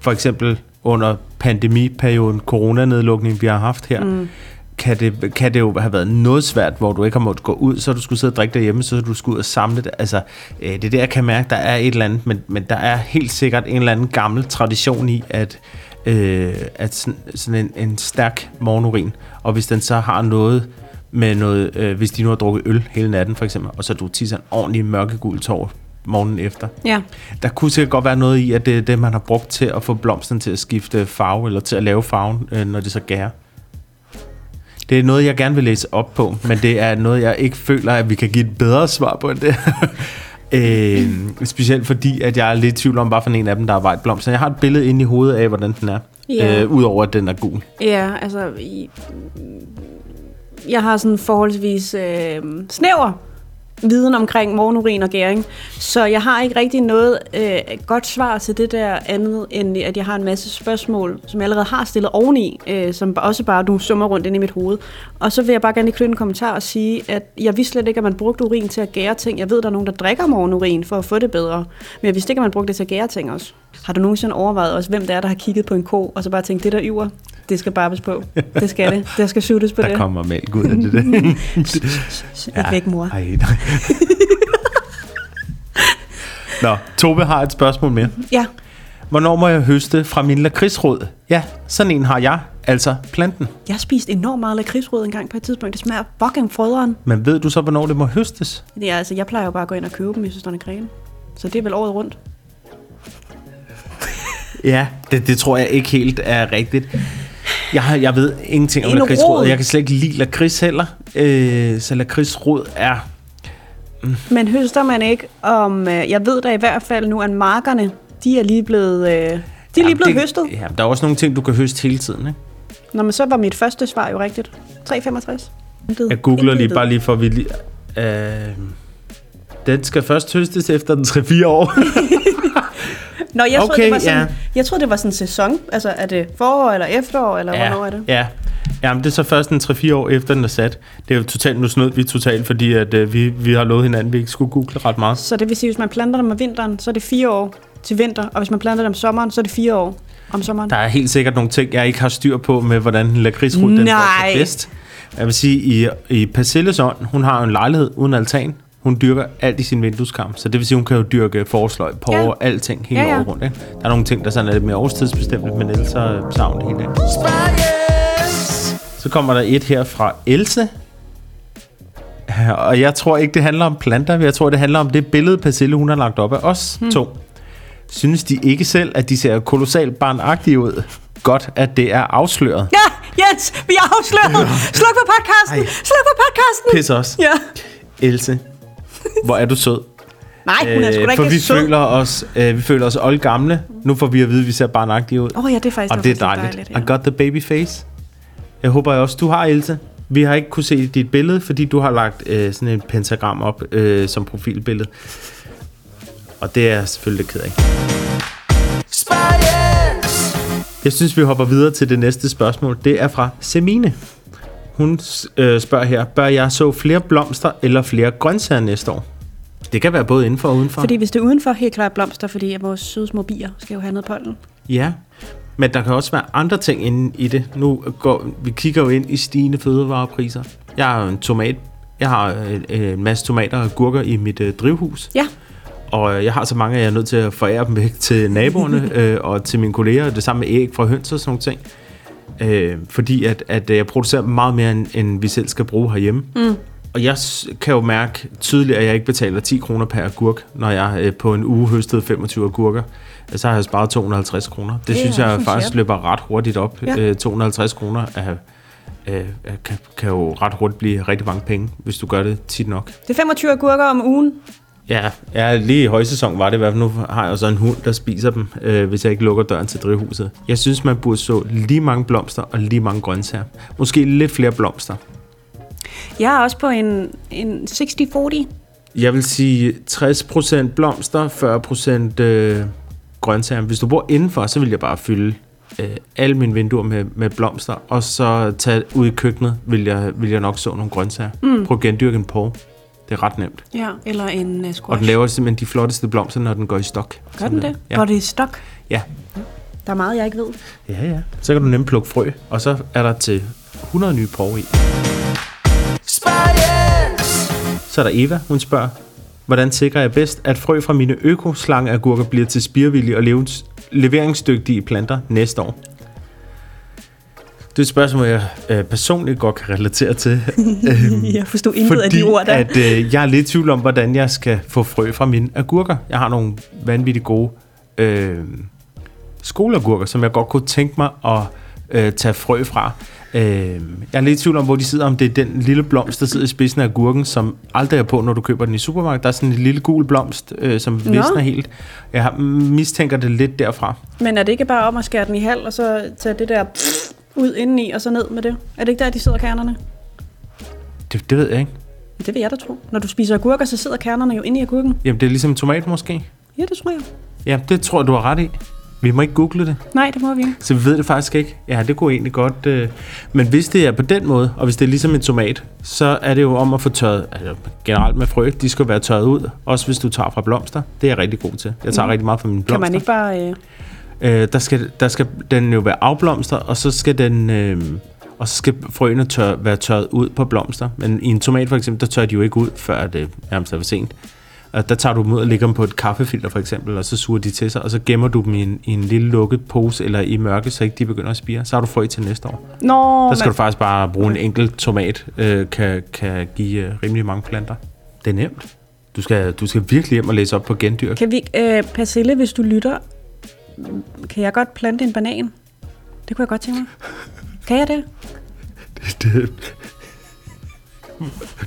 for eksempel under pandemiperioden, coronanedlukning, vi har haft her, mm. Kan, det, kan det jo have været noget svært, hvor du ikke har måttet gå ud, så du skulle sidde og drikke derhjemme, så du skulle ud og samle det. Altså, øh, det er der, jeg kan mærke, der er et eller andet, men, men der er helt sikkert en eller anden gammel tradition i, at, øh, at sådan, sådan en, en stærk morgenurin, og hvis den så har noget med noget, øh, hvis de nu har drukket øl hele natten for eksempel, og så du tisser en ordentlig mørkegul tår morgenen efter, Ja. der kunne sikkert godt være noget i, at det er det, man har brugt til at få blomsten til at skifte farve, eller til at lave farven, øh, når det så gærer. Det er noget, jeg gerne vil læse op på, men det er noget, jeg ikke føler, at vi kan give et bedre svar på end det. øh, specielt fordi, at jeg er lidt i tvivl om, hvad for en af dem, der er white blomster. Jeg har et billede inde i hovedet af, hvordan den er. Ja. Øh, Udover at den er gul. Ja, altså... I, jeg har sådan forholdsvis øh, snæver viden omkring morgenurin og gæring, så jeg har ikke rigtig noget øh, godt svar til det der andet, end at jeg har en masse spørgsmål, som jeg allerede har stillet oveni, øh, som også bare du summer rundt ind i mit hoved. Og så vil jeg bare gerne lige knytte en kommentar og sige, at jeg vidste slet ikke, at man brugte urin til at gære ting. Jeg ved, der er nogen, der drikker morgenurin for at få det bedre, men jeg vidste ikke, at man brugte det til at gære ting også. Har du nogensinde overvejet også, hvem det er, der har kigget på en ko, og så bare tænkt, det der yver, det skal barbes på. Det skal det. Der skal suttes på Der det. kommer mælk ud af det der. Ja. Væk, mor. Ej, nej. Nå, Tove har et spørgsmål mere. Ja. Hvornår må jeg høste fra min lakridsrod? Ja, sådan en har jeg, altså planten. Jeg har spist enormt meget lakridsrød engang på et tidspunkt. Det smager fucking frøderen. Men ved du så, hvornår det må høstes? Det er, altså, jeg plejer jo bare at gå ind og købe dem i Søsterne Grene. Så det er vel året rundt. Ja, det, det tror jeg ikke helt er rigtigt. Jeg, har, jeg ved ingenting om lakridsrod. rod. Jeg kan slet ikke lide lakrids heller. Øh, så lakridsrod er... Men høster man ikke om... Øh, jeg ved da i hvert fald nu, at markerne, de er lige blevet... Øh, de er lige blevet det, høstet. Ja, der er også nogle ting, du kan høste hele tiden. Ikke? Nå, men så var mit første svar jo rigtigt. 3,65. Jeg googler lige bare lige for, at vi lige... Øh, den skal først høstes efter den 3-4 år. Nå, jeg, troede, Okay, det var sådan, ja. jeg troede, det var sådan en sæson. Altså, er det forår eller efterår, eller ja. hvornår er det? Ja. Jamen, det er så først en 3-4 år efter den er sat. Det er jo totalt, nu snød vi totalt, fordi at, øh, vi, vi har lovet hinanden, at vi ikke skulle google ret meget. Så det vil sige, at hvis man planter dem om vinteren, så er det fire år til vinter. Og hvis man planter dem om sommeren, så er det fire år om sommeren. Der er helt sikkert nogle ting, jeg ikke har styr på med, hvordan en lakridsrud den vokser bedst. Jeg vil sige, i, i Persilles ånd, hun har jo en lejlighed uden altan. Hun dyrker alt i sin vindueskarm, så det vil sige, hun kan jo dyrke forsløg på Ja. alting hele Ja, ja. året rundt. Ikke? Der er nogle ting, der sådan er lidt mere årstidsbestemte, men ellers så savner det hele dagen. Så kommer der et her fra Else. Og jeg tror ikke, det handler om planter. Jeg tror, det handler om det billede, Persille, hun har lagt op af os hmm. to. Synes de ikke selv, at de ser kolossalt barnagtige ud? Godt, at det er afsløret. Ja, Jens, vi er afsløret. Sluk på podcasten. Ej. Sluk på podcasten. Pis os. Ja. Else, hvor er du sød. Nej, hun er sgu da Øh, for ikke vi sød. føler os, øh, vi føler os oldgamle. Nu får vi at vide, at vi ser barnagtige ud. Åh oh, ja, det er faktisk Og det er faktisk dejligt. ja. I got the baby face. Jeg håber jeg også, du har, Else. Vi har ikke kunne se dit billede, fordi du har lagt øh, sådan et pentagram op øh, som profilbillede. Og det er jeg selvfølgelig ked af. Jeg synes, vi hopper videre til det næste spørgsmål. Det er fra Semine. Hun øh, spørger her, bør jeg så flere blomster eller flere grøntsager næste år? Det kan være både indenfor og udenfor. Fordi hvis det er udenfor, helt klart blomster, fordi vores søde små bier skal jo have noget pollen. Ja, men der kan også være andre ting inde i det. Nu går vi kigger jo ind i stigende fødevarepriser. Jeg har en tomat. Jeg har øh, en masse tomater og gurker i mit øh, drivhus. Ja, Og øh, jeg har så mange, at jeg er nødt til at forære dem væk til naboerne øh, og til mine kolleger. Det samme med æg fra høns og sådan nogle ting. Øh, fordi at, at jeg producerer meget mere, end, end vi selv skal bruge herhjemme. Mm. Og jeg kan jo mærke tydeligt, at jeg ikke betaler 10 kroner per agurk, når jeg øh, på en uge høstede 25 agurker. Så har jeg sparet 250 kroner. Det, Det synes jeg også faktisk sjovt. løber ret hurtigt op. Ja. Øh, 250 kroner er, øh, kan, kan jo ret hurtigt blive rigtig mange penge, hvis du gør det tit nok. det er 25 agurker om ugen. Ja, ja, lige i højsæson var det i hvert fald. Nu har jeg så en hund, der spiser dem, øh, hvis jeg ikke lukker døren til drivhuset. Jeg synes, man burde så lige mange blomster og lige mange grøntsager. Måske lidt flere blomster. Jeg er også på en, en 60-40. Jeg vil sige 60% blomster, 40% øh, grøntsager. Hvis du bor indenfor, så vil jeg bare fylde øh, alle mine vinduer med, med blomster, og så tage ud i køkkenet, vil jeg, vil jeg nok så nogle grøntsager. Mm. Prøv at gendyrke en porre. Det er ret nemt. Ja, eller en uh, Og squash. den laver simpelthen de flotteste blomster, når den går i stok. Gør den det? Ja. Hvor det er stok. ja. Der er meget, jeg ikke ved. Ja, ja. Så kan du nemt plukke frø, og så er der til 100 nye porre i. Så er der Eva, hun spørger, hvordan sikrer jeg bedst, at frø fra mine økoslangeagurker bliver til spirvillige og levens- leveringsdygtige planter næste år? Det er et spørgsmål, jeg øh, personligt godt kan relatere til. øhm, Jeg forstod intet af de ord der. at øh, jeg er lidt i tvivl om, hvordan jeg skal få frø fra mine agurker. Jeg har nogle vanvittigt gode øh, skoleagurker, som jeg godt kunne tænke mig at øh, tage frø fra. Øh, jeg er lidt i tvivl om, hvor de sidder. Om det er den lille blomst, der sidder i spidsen af agurken, som aldrig er på, når du køber den i supermarkedet. Der er sådan en lille gul blomst, øh, som Nå. visner helt. Jeg mistænker det lidt derfra. Men er det ikke bare om at skære den i halv, og så tage det der ud indeni, og så ned med det? Er det ikke der, de sidder kernerne? Det, det ved jeg ikke. Det vil jeg da tro. Når du spiser agurker, så sidder kernerne jo inde i agurken. Jamen, det er ligesom tomat måske. Ja, det tror jeg. Ja, det tror jeg, du har ret i. Vi må ikke google det. Nej, det må vi ikke. Så vi ved det faktisk ikke. Ja, det kunne egentlig godt. Øh, men hvis det er på den måde, og hvis det er ligesom en tomat, så er det jo om at få tørret, altså generelt med frø, de skal være tørret ud. Også hvis du tager fra blomster. Det er jeg rigtig god til. Jeg tager mm. rigtig meget fra mine Kan blomster. man ikke bare... Øh... Øh, der, skal, der skal den jo være afblomster, og så skal den... Øh, og så skal frøene tør, være tørret ud på blomster. Men i en tomat for eksempel, der tørrer de jo ikke ud, før det nærmest er for sent. Og der tager du dem ud og lægger dem på et kaffefilter for eksempel, og så suger de til sig, og så gemmer du dem i en, i en lille lukket pose eller i mørke, så ikke de begynder at spire. Så har du frø til næste år. Nå, Der skal men... du faktisk bare bruge en enkelt tomat, øh, kan, kan give øh, rimelig mange planter. Det er nemt. Du skal, du skal virkelig hjem og læse op på gendyr. Kan vi... Øh, Persille, hvis du lytter, kan jeg godt plante en banan? Det kunne jeg godt tænke mig. Kan jeg det? det.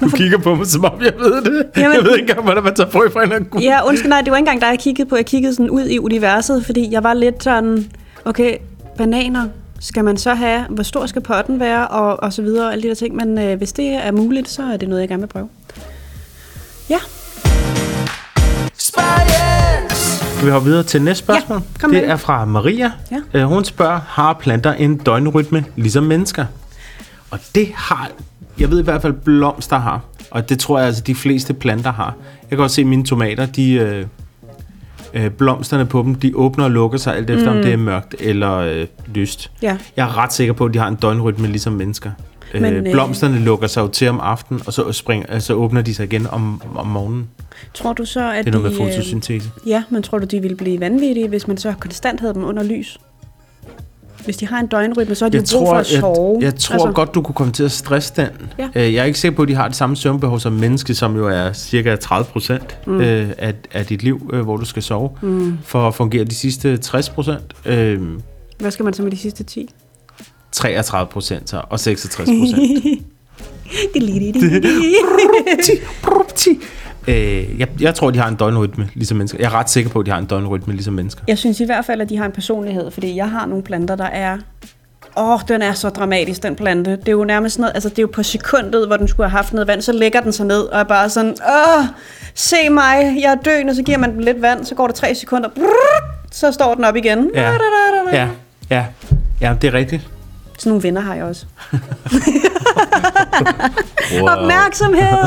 Du kigger på mig, som om jeg ved det. Jamen- jeg ved ikke engang, hvordan man tager frø fra en agurk. Ja, undskyld, nej, det var ikke engang dig, jeg kiggede på. Jeg kiggede sådan ud i universet, fordi jeg var lidt sådan, okay, bananer, skal man så have, hvor stor skal potten være, og, og så videre, og alle de der ting. Men øh, hvis det er muligt, så er det noget, jeg gerne vil prøve. Ja, Skal vi hoppe videre til næste spørgsmål? Ja, kom det det. er fra Maria. Ja. Øh, hun spørger, har planter en døgnrytme ligesom mennesker? Og det har, jeg ved i hvert fald, blomster har. Og det tror jeg altså, de fleste planter har. Jeg kan også se mine tomater, de... Øh, øh, blomsterne på dem, de åbner og lukker sig alt efter, mm. om det er mørkt eller øh, lyst. ja. Jeg er ret sikker på, at de har en døgnrytme ligesom mennesker. Men, Men, øh, øh, blomsterne lukker sig jo til om aftenen, og så, springer, altså åbner de sig igen om, om morgenen. Tror du så, at Det er noget de, med øh, fotosyntese. Ja, men tror du, de ville blive vanvittige, hvis man så konstant havde dem under lys? Hvis de har en døgnrytme, så har de Jeg brug for tror, at sove. jeg, jeg tror altså, godt, du kunne komme til at stresse den. Ja. Øh, Jeg er ikke sikker på, at de har det samme søvnbehov som menneske, som jo er cirka 30 procent mm. øh, af, af dit liv, øh, hvor du skal sove, mm. for at fungere de sidste 60 procent. Hvad skal man så med de sidste 10? 33 procent og 66 procent. Øh, jeg, jeg tror, de har en døgnrytme, ligesom mennesker. Jeg er ret sikker på, at de har en døgnrytme, ligesom mennesker. Jeg synes i hvert fald, at de har en personlighed, fordi jeg har nogle planter, der er... Åh, oh, den er så dramatisk, den plante. Det er jo nærmest sådan noget, altså det er jo på sekundet, hvor den skulle have haft noget vand, så lægger den sig ned og er bare sådan, åh, se mig, jeg er døende, så giver man den lidt vand, så går der tre sekunder, brrr, så står den op igen. Ja, ja, ja. Ja, det er rigtigt. Sådan nogle venner har jeg også. Opmærksomhed!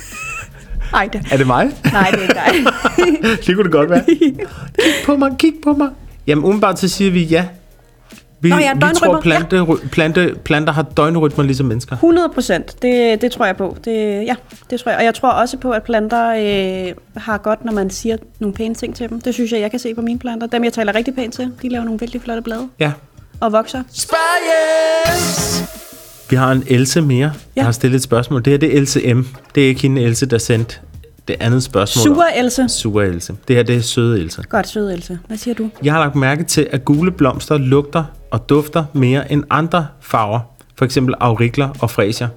Ej, det, Er det mig? nej, det er ikke dig. det kunne det godt være. Kig på mig, kig på mig. Jamen, umiddelbart så siger vi ja. Vi, Nå ja, vi tror, plante, plante, planter har døgnrytmer ligesom mennesker. 100 procent, det, det tror jeg på. Det, ja, det tror jeg. Og jeg tror også på, at planter øh, har godt, når man siger nogle pæne ting til dem. Det synes jeg, jeg kan se på mine planter. Dem, jeg taler rigtig pænt til, de laver nogle virkelig flotte blade Ja. og vokser. Vi har en Else mere, ja. Der har stillet et spørgsmål. Det her det er Else M. Det er ikke hende Else, der sendte det andet spørgsmål. Sure Else. Sure Else. Det her det er søde Else. Godt, sød Else. Hvad siger du? Jeg har lagt mærke til, at gule blomster lugter og dufter mere end andre farver. For eksempel aurikler og fræsier.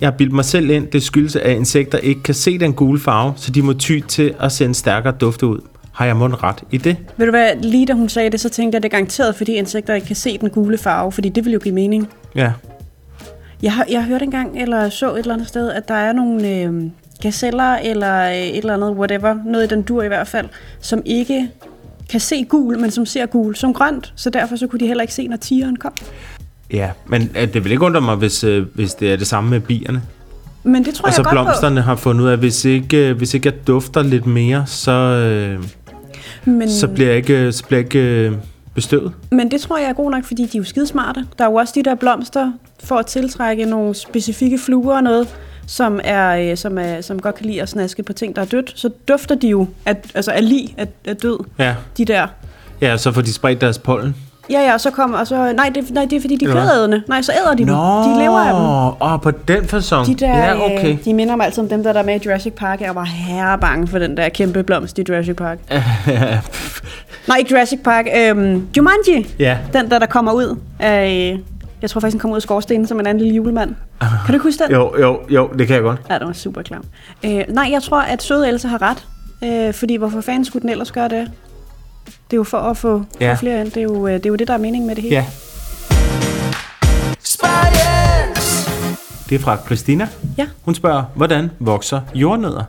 Jeg har bildt mig selv ind, det skyldes, at insekter ikke kan se den gule farve, så de må ty til at sende stærkere dufte ud. Har jeg mund ret i det? Ved du hvad, lige da hun sagde det, så tænkte jeg, det er garanteret, fordi insekter ikke kan se den gule farve, fordi det vil jo give mening. Ja. Jeg har, jeg har hørt engang, eller så et eller andet sted, at der er nogle øh, gazeller, eller øh, et eller andet, whatever, noget i den dur i hvert fald, som ikke kan se gul, men som ser gul som grønt, så derfor så kunne de heller ikke se, når tigeren kom. Ja, men øh, det vil ikke undre mig, hvis, øh, hvis det er det samme med bierne. Men det tror Og så jeg godt blomsterne har fundet ud af, at hvis ikke, øh, hvis ikke jeg dufter lidt mere, så, øh, på. Men, så bliver jeg ikke, øh, så bliver jeg ikke bestøvet. men det tror jeg er god nok, fordi de er jo skidesmarte. Der er jo også de der blomster for at tiltrække nogle specifikke fluer og noget, som, er, øh, som, er, som godt kan lide at snaske på ting, der er dødt. Så dufter de jo af, altså af lig af, af død, Ja. de der. ja, så får de spredt deres pollen. Ja, ja, og så kommer, og så, nej, det, nej, det er fordi, de er kvædædende. Nej, så æder de dem. De lever af dem. Åh, på den fasong. De der, ja, okay. øh, de minder mig altid om dem, der, der er med i Jurassic Park. Jeg var herre bange for den der kæmpe blomst i Jurassic Park. Nej, ikke Jurassic Park. Øhm, Jumanji. ja. Den der, der kommer ud af... Jeg tror faktisk, den kommer ud af skorstenen som en anden lille julemand. Kan du ikke huske den? Jo, jo, jo, det kan jeg godt. Ja, den var super klam. Øh, nej, jeg tror, at søde Else har ret. Øh, fordi hvorfor fanden skulle den ellers gøre det? Det er jo for at få, ja. Ja. få flere ind. Det er, jo, øh, det er jo det, der er meningen med det hele. Ja. Det er fra Christina. Ja. Hun spørger, hvordan vokser jordnødder?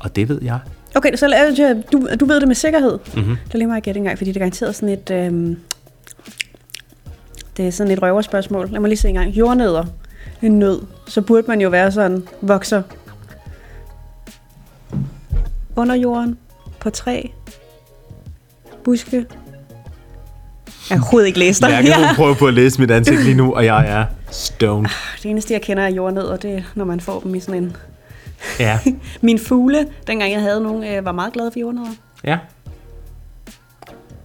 Og det ved jeg. Okay, så lad- du, du ved det med sikkerhed. Mhm. Det er lige meget gætte engang, fordi det er garanteret sådan et... Øhm, det er sådan et røverspørgsmål. Lad mig lige se engang. Jordnødder. En nød. Så burde man jo være sådan, vokser under jorden, på træ, buske. Jeg har overhovedet ikke læst dig. Jeg kan ja. prøve på at læse mit ansigt lige nu, og jeg er stoned. Det eneste, jeg kender af jordnødder, det er, når man får dem i sådan en... Ja. Min fugle, dengang jeg havde nogen, øh, var meget glad for jordnødder. Ja.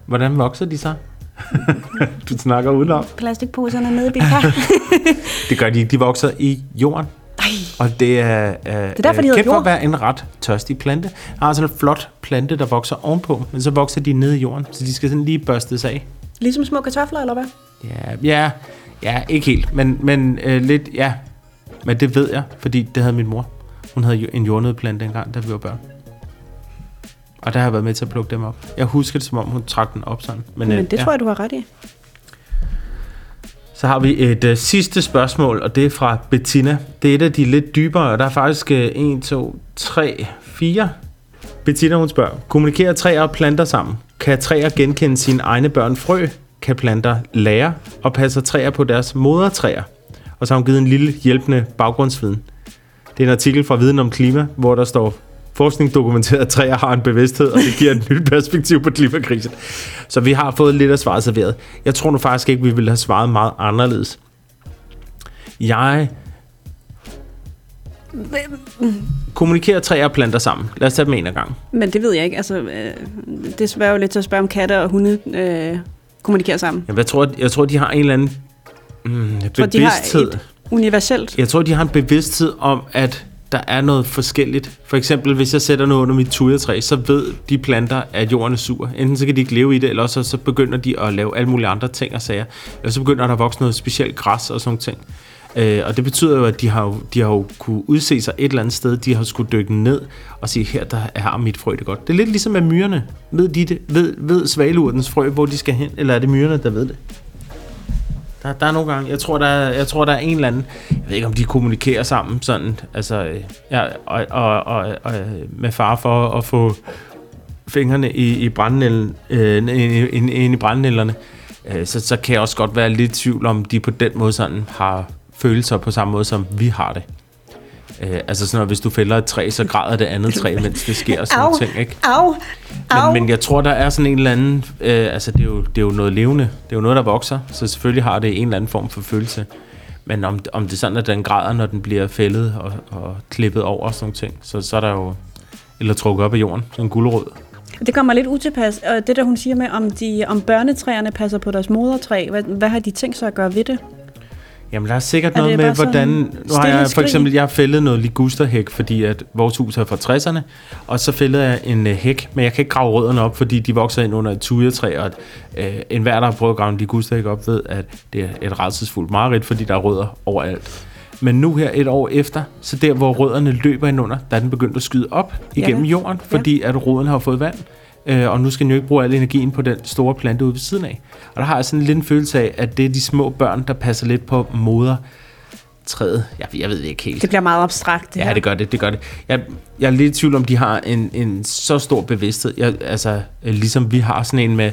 Hvordan vokser de så? du snakker udenom. Plastikposerne nede i Bilka. Det gør de ikke. De vokser i jorden. Ej, Og det er, uh, det er derfor, de hedder kendt for at være en ret tørstig plante. Der er sådan en flot plante, der vokser ovenpå, men så vokser de ned i jorden, så de skal sådan lige børstes af. ligesom små kartofler, eller hvad? Ja, ja, ja ikke helt, men, men uh, lidt, ja. Men det ved jeg, fordi det havde min mor. Hun havde en jordnødplante engang, da vi var børn. Og der har jeg været med til at plukke dem op. Jeg husker det, som om hun trak den op sådan. Men, Men øh, det tror jeg, du har ret i. Så har vi et øh, sidste spørgsmål, og det er fra Bettina. Det er et af de lidt dybere, og der er faktisk øh, 1, 2, 3, 4. Bettina hun spørger, kommunikerer træer og planter sammen? Kan træer genkende sine egne børn frø? Kan planter lære? Og passer træer på deres modertræer? Og så har hun givet en lille hjælpende baggrundsviden. Det er en artikel fra Viden om Klima, hvor der står, forskning dokumenterer, at træer har en bevidsthed, og det giver et nyt perspektiv på klimakrisen. Så vi har fået lidt af svaret serveret. Jeg tror nu faktisk ikke, vi ville have svaret meget anderledes. Jeg kommunikerer træer og planter sammen. Lad os tage dem en gang. Men det ved jeg ikke. Altså, øh, det sværer jo lidt til at spørge om katte og hunde øh, kommunikerer sammen. Jamen, jeg, tror, jeg tror, de har en eller anden mm, Jeg tror, de har bevidsthed. et universelt. Jeg tror, de har en bevidsthed om, at der er noget forskelligt. For eksempel, hvis jeg sætter noget under mit tujetræ, så ved de planter, at jorden er sur. Enten så kan de ikke leve i det, eller så, så begynder de at lave alle mulige andre ting og sager. Eller så begynder der at vokse noget specielt græs og sådan ting. Øh, og det betyder jo, at de har, jo- de har jo kunne udse sig et eller andet sted. De har skulle dykke ned og sige, her der har mit frø det godt. Det er lidt ligesom med myrerne. Ved, de det? ved, ved svalurtens frø, hvor de skal hen? Eller er det myrerne, der ved det? Der, der er nogle gange, jeg tror, der er, jeg tror, der er en eller anden, jeg ved ikke, om de kommunikerer sammen sådan, altså, øh, ja, og, og, og, og øh, med far for at få fingrene i, i brandnælden, øh, ind, ind, ind i brandnælderne, øh, så, så kan jeg også godt være lidt i tvivl om, de på den måde sådan har følelser på samme måde, som vi har det. Øh, altså sådan, at hvis du fælder et træ, så græder det andet træ, mens det sker og sådan Au, ting, ikke? au, au. Men, men jeg tror, der er sådan en eller anden... Øh, altså, det er, jo, det er jo noget levende. Det er jo noget, der vokser. Så selvfølgelig har det en eller anden form for følelse. Men om, om det er sådan, at den græder, når den bliver fældet og, og klippet over og sådan ting, så, så er der jo... Eller trukket op af jorden, sådan en gulerod. Det kommer lidt utilpas. Og det der, hun siger med, om, de, om børnetræerne passer på deres modertræ, hvad, hvad har de tænkt sig at gøre ved det? Jamen, der er sikkert Er noget med, hvordan... Nu har jeg for eksempel jeg har fældet noget ligusterhæk, fordi at vores hus er fra 60'erne, og så fældede jeg en uh, hæk, men jeg kan ikke grave rødderne op, fordi de vokser ind under et thujetræ, og at, uh, enhver, der har prøvet at grave en ligusterhæk op, ved, at det er et rædselsfuldt mareridt, fordi der er rødder overalt. Men nu her et år efter, så der hvor rødderne løber ind under, der er den begyndt at skyde op igennem Ja. jorden, fordi at roden har fået vand. Øh, og nu skal den jo ikke bruge al energien på den store plante ude ved siden af. Og der har jeg sådan lidt en følelse af, at det er de små børn, der passer lidt på moder træet. Jeg, jeg ved det ikke helt. Det bliver meget abstrakt, det Ja, her. det gør det, det gør det. Jeg, jeg er lidt i tvivl om, de har en, en så stor bevidsthed. Jeg, altså, øh, ligesom vi har sådan en med,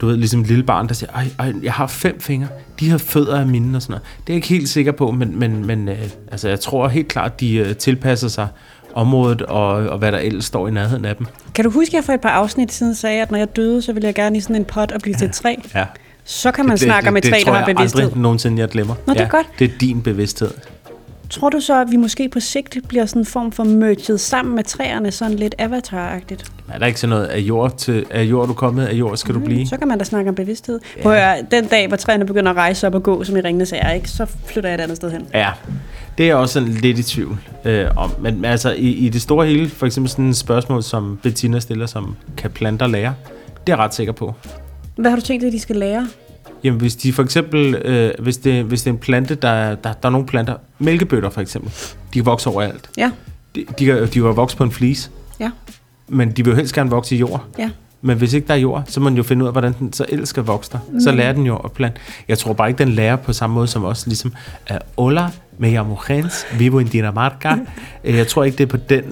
du ved, ligesom et lille barn, der siger, ej, ej, jeg har fem fingre. De her fødder er mine og sådan noget. Det er jeg ikke helt sikker på, men, men, men øh, altså, jeg tror helt klart, de øh, tilpasser sig området og, og hvad der ellers står i nærheden af dem. Kan du huske, at jeg for et par afsnit siden sagde, at når jeg døde, så ville jeg gerne i sådan en pot og blive til et træ? Ja. Så kan man snakke om et træ, der har tror jeg bevidsthed. aldrig nogensinde, jeg glemmer. Nå, det er godt. Det er din bevidsthed. Tror du så, at vi måske på sigt bliver sådan en form for merged sammen med træerne, sådan lidt avatar-agtigt? Er der ikke sådan noget, af jord, til, af jord du kommet, af jord skal du blive? Så kan man da snakke om bevidsthed. Ja. Prøv at høre, den dag, hvor træerne begynder at rejse op og gå, som i Ringnes er, ikke, så flytter jeg et andet sted hen. Ja, det er jeg også sådan lidt i tvivl øh, om. Men altså, i, i det store hele, for eksempel sådan et spørgsmål, som Bettina stiller, som kan planter lære, det er jeg ret sikker på. Hvad har du tænkt, at de skal lære? Jamen, hvis de for eksempel, øh, hvis, det, hvis det er en plante, der, der, der er nogle planter, mælkebøtter for eksempel, de kan vokse overalt. Ja, De, de, kan, de kan vokse på en flis, ja, men de vil jo helst gerne vokse i jord. ja. Men hvis ikke der er jord, så må man jo finde ud af, hvordan den så skal vokse der. Så lærer den jo at plante. Jeg tror bare ikke, den lærer på samme måde som os. Ligesom, uh, hola, me llamo Jens, vivo en Dinamarca. Øh, jeg tror ikke, det er på den.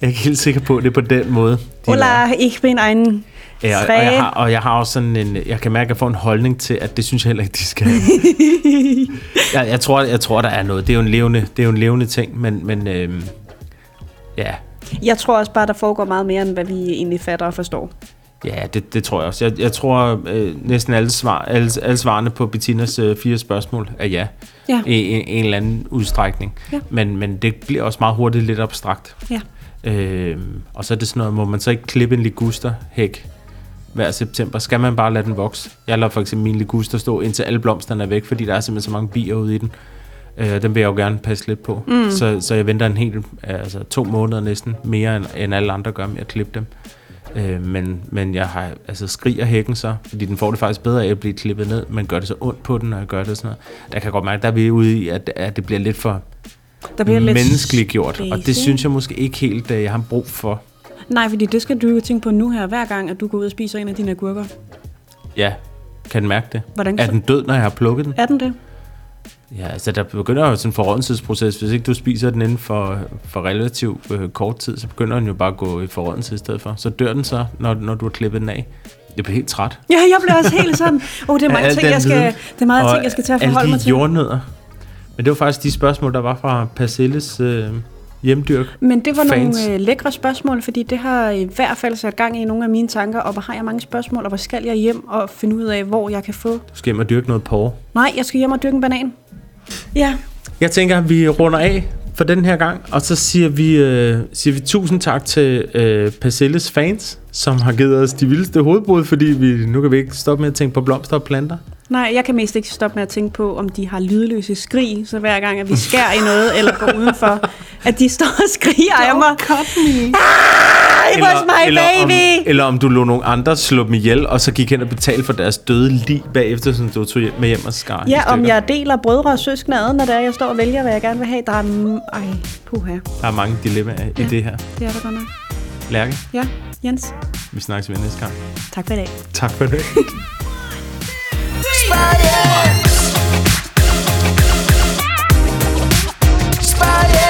Jeg er ikke helt sikker på, at det er på den måde. de lærer. Hola, ich bin ein Ja, og, og, jeg har, og jeg har også sådan en, jeg kan mærke, at jeg får en holdning til, at det synes jeg heller ikke, de skal. jeg, jeg, tror, jeg tror, der er noget. Det er jo en levende, det er jo en levende ting, men, men øhm, ja, Jeg tror også bare, der foregår meget mere, end hvad vi egentlig fatter og forstår. Ja, det, det tror jeg også. Jeg, jeg tror øh, næsten alle, svar, alle, alle svarene på Bettinas øh, fire spørgsmål er ja. Ja. I, i en eller anden udstrækning. Ja. Men, men det bliver også meget hurtigt lidt abstrakt. Ja. Øh, og så er det sådan noget, må man så ikke klippe en ligusterhæk hver september? Skal man bare lade den vokse? Jeg lader for eksempel min liguster stå, indtil alle blomsterne er væk, fordi der er simpelthen så mange bier ude i den. Øh, den vil jeg jo gerne passe lidt på. Mm. Så, så jeg venter en hel, altså to måneder næsten, mere end, end alle andre gør med at klippe dem. Øh, men, men jeg har, altså skriger hækken så, fordi den får det faktisk bedre af at blive klippet ned, men gør det så ondt på den, og jeg gør det sådan noget. Der kan jeg godt mærke, der er vi ude i, at, at det bliver lidt for Der bliver menneskeligt gjort, og det synes jeg måske ikke helt, at jeg har brug for. Nej, fordi det skal du jo tænke på nu her, hver gang, at du går ud og spiser en af dine agurker. Ja, kan den mærke det? Hvordan Er den død, når jeg har plukket den? Er den det? Ja, altså der begynder jo sådan en forrådnelsesproces. Hvis ikke du spiser den inden for, for relativt øh, kort tid, så begynder den jo bare at gå i forrådnelse i stedet for. Så dør den så, når, når du har klippet den af. Jeg bliver helt træt. Ja, jeg bliver også helt sådan. Åh, oh, det er mange ting, jeg skal, det er meget ting, jeg skal til at alle forholde de mig til. jordnødder. Men det var faktisk de spørgsmål, der var fra Persilles øh, hjemdyrk. Men det var fans. nogle øh, lækre spørgsmål, fordi det har i hvert fald sat gang i nogle af mine tanker, og hvor har jeg mange spørgsmål, og hvor skal jeg hjem og finde ud af, hvor jeg kan få... Du skal hjem og dyrke noget porre. Nej, jeg skal hjem og dyrke en banan. Ja, Jeg tænker, vi runder af, for den her gang, og så siger vi, øh, siger vi tusind tak til øh, Persilles fans, som har givet os de vildeste hovedbrud, fordi vi, nu kan vi ikke stoppe med at tænke på blomster og planter. Nej, jeg kan mest ikke stoppe med at tænke på, om de har lydløse skrig, så hver gang, at vi skærer i noget, eller går udenfor, at de står og skriger af mig. cut me. It was my eller, baby! Om, eller om du lå nogle andre slå dem ihjel, og så gik hen og betalte for deres døde lig bagefter, som du tog hjem med hjem og skar i Ja, om jeg deler brødre og søskende ad, når det er, jeg står og vælger, hvad jeg gerne vil have. Der er... m- Ej, puha. Der er mange dilemmaer ja. i det her. Det er der godt nok. Lærke, Ja, Jens. vi snakkes ved næste gang. Tak for i dag. Tak for Спаек Спаек